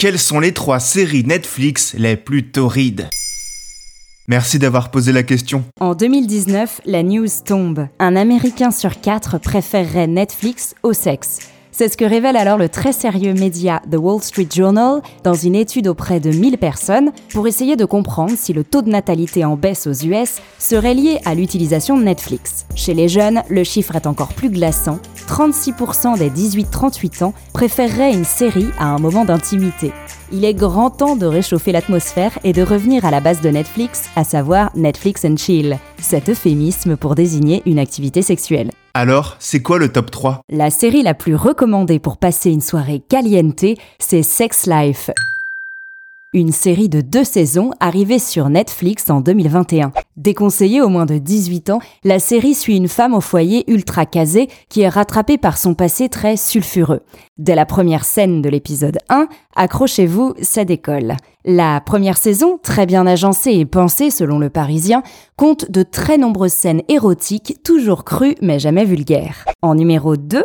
Quelles sont les trois séries Netflix les plus torrides? Merci d'avoir posé la question. En 2019, la news tombe. Un Américain sur quatre préférerait Netflix au sexe. C'est ce que révèle alors le très sérieux média The Wall Street Journal dans une étude auprès de 1000 personnes pour essayer de comprendre si le taux de natalité en baisse aux US serait lié à l'utilisation de Netflix. Chez les jeunes, le chiffre est encore plus glaçant. 36% des 18-38 ans préféreraient une série à un moment d'intimité. Il est grand temps de réchauffer l'atmosphère et de revenir à la base de Netflix, à savoir Netflix and Chill, cet euphémisme pour désigner une activité sexuelle. Alors, c'est quoi le top 3 La série la plus recommandée pour passer une soirée caliente, c'est Sex Life. Une série de deux saisons arrivée sur Netflix en 2021. Déconseillée au moins de 18 ans, la série suit une femme au foyer ultra casée qui est rattrapée par son passé très sulfureux. Dès la première scène de l'épisode 1, accrochez-vous, ça décolle. La première saison, très bien agencée et pensée selon le Parisien, compte de très nombreuses scènes érotiques, toujours crues mais jamais vulgaires. En numéro 2,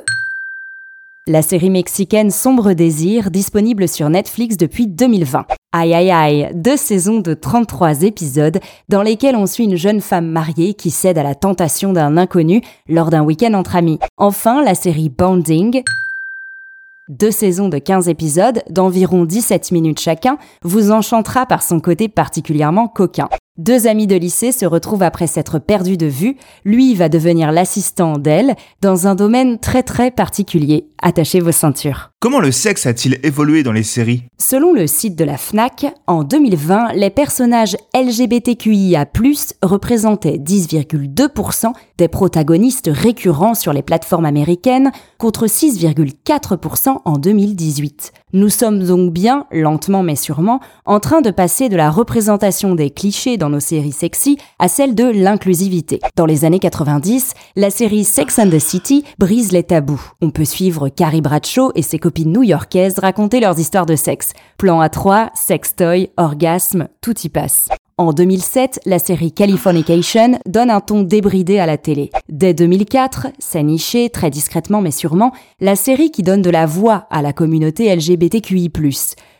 la série mexicaine Sombre Désir, disponible sur Netflix depuis 2020. Aïe aïe aïe, deux saisons de 33 épisodes dans lesquels on suit une jeune femme mariée qui cède à la tentation d'un inconnu lors d'un week-end entre amis. Enfin, la série Bonding, deux saisons de 15 épisodes d'environ 17 minutes chacun vous enchantera par son côté particulièrement coquin. Deux amis de lycée se retrouvent après s'être perdus de vue. Lui va devenir l'assistant d'elle dans un domaine très très particulier. Attachez vos ceintures. Comment le sexe a-t-il évolué dans les séries? Selon le site de la FNAC, en 2020, les personnages LGBTQIA+, représentaient 10,2% des protagonistes récurrents sur les plateformes américaines contre 6,4% en 2018. Nous sommes donc bien, lentement mais sûrement, en train de passer de la représentation des clichés dans nos séries sexy à celle de l'inclusivité. Dans les années 90, la série Sex and the City brise les tabous. On peut suivre Carrie Bradshaw et ses copines new-yorkaises raconter leurs histoires de sexe. Plan à trois, sextoy, orgasme, tout y passe. En 2007, la série Californication donne un ton débridé à la télé. Dès 2004, c'est niché, très discrètement mais sûrement, la série qui donne de la voix à la communauté LGBTQI+.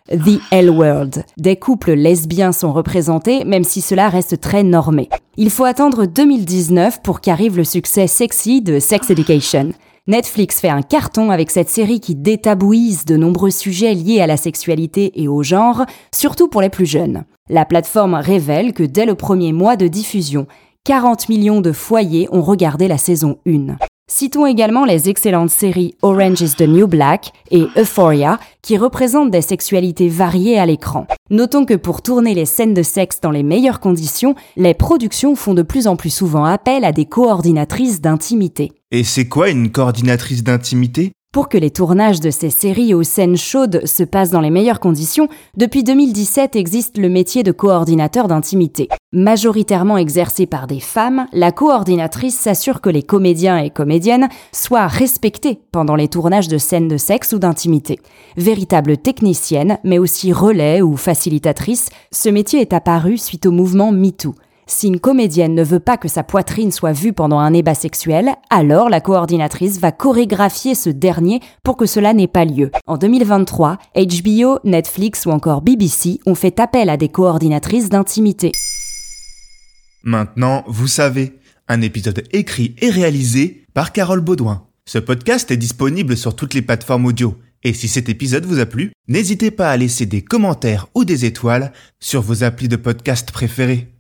The L World. Des couples lesbiens sont représentés, même si cela reste très normé. Il faut attendre 2019 pour qu'arrive le succès sexy de Sex Education. Netflix fait un carton avec cette série qui détabouise de nombreux sujets liés à la sexualité et au genre, surtout pour les plus jeunes. La plateforme révèle que dès le premier mois de diffusion, 40 millions de foyers ont regardé la saison 1. Citons également les excellentes séries Orange is the New Black et Euphoria, qui représentent des sexualités variées à l'écran. Notons que pour tourner les scènes de sexe dans les meilleures conditions, les productions font de plus en plus souvent appel à des coordinatrices d'intimité. Et c'est quoi une coordinatrice d'intimité? Pour que les tournages de ces séries aux scènes chaudes se passent dans les meilleures conditions, depuis 2017 existe le métier de coordinateur d'intimité. Majoritairement exercé par des femmes, la coordinatrice s'assure que les comédiens et comédiennes soient respectés pendant les tournages de scènes de sexe ou d'intimité. Véritable technicienne, mais aussi relais ou facilitatrice, ce métier est apparu suite au mouvement MeToo. Si une comédienne ne veut pas que sa poitrine soit vue pendant un ébat sexuel, alors la coordinatrice va chorégraphier ce dernier pour que cela n'ait pas lieu. En 2023, HBO, Netflix ou encore BBC ont fait appel à des coordinatrices d'intimité. Maintenant, vous savez, un épisode écrit et réalisé par Carole Baudouin. Ce podcast est disponible sur toutes les plateformes audio Et si cet épisode vous a plu, n'hésitez pas à laisser des commentaires ou des étoiles sur vos applis de podcast préférés.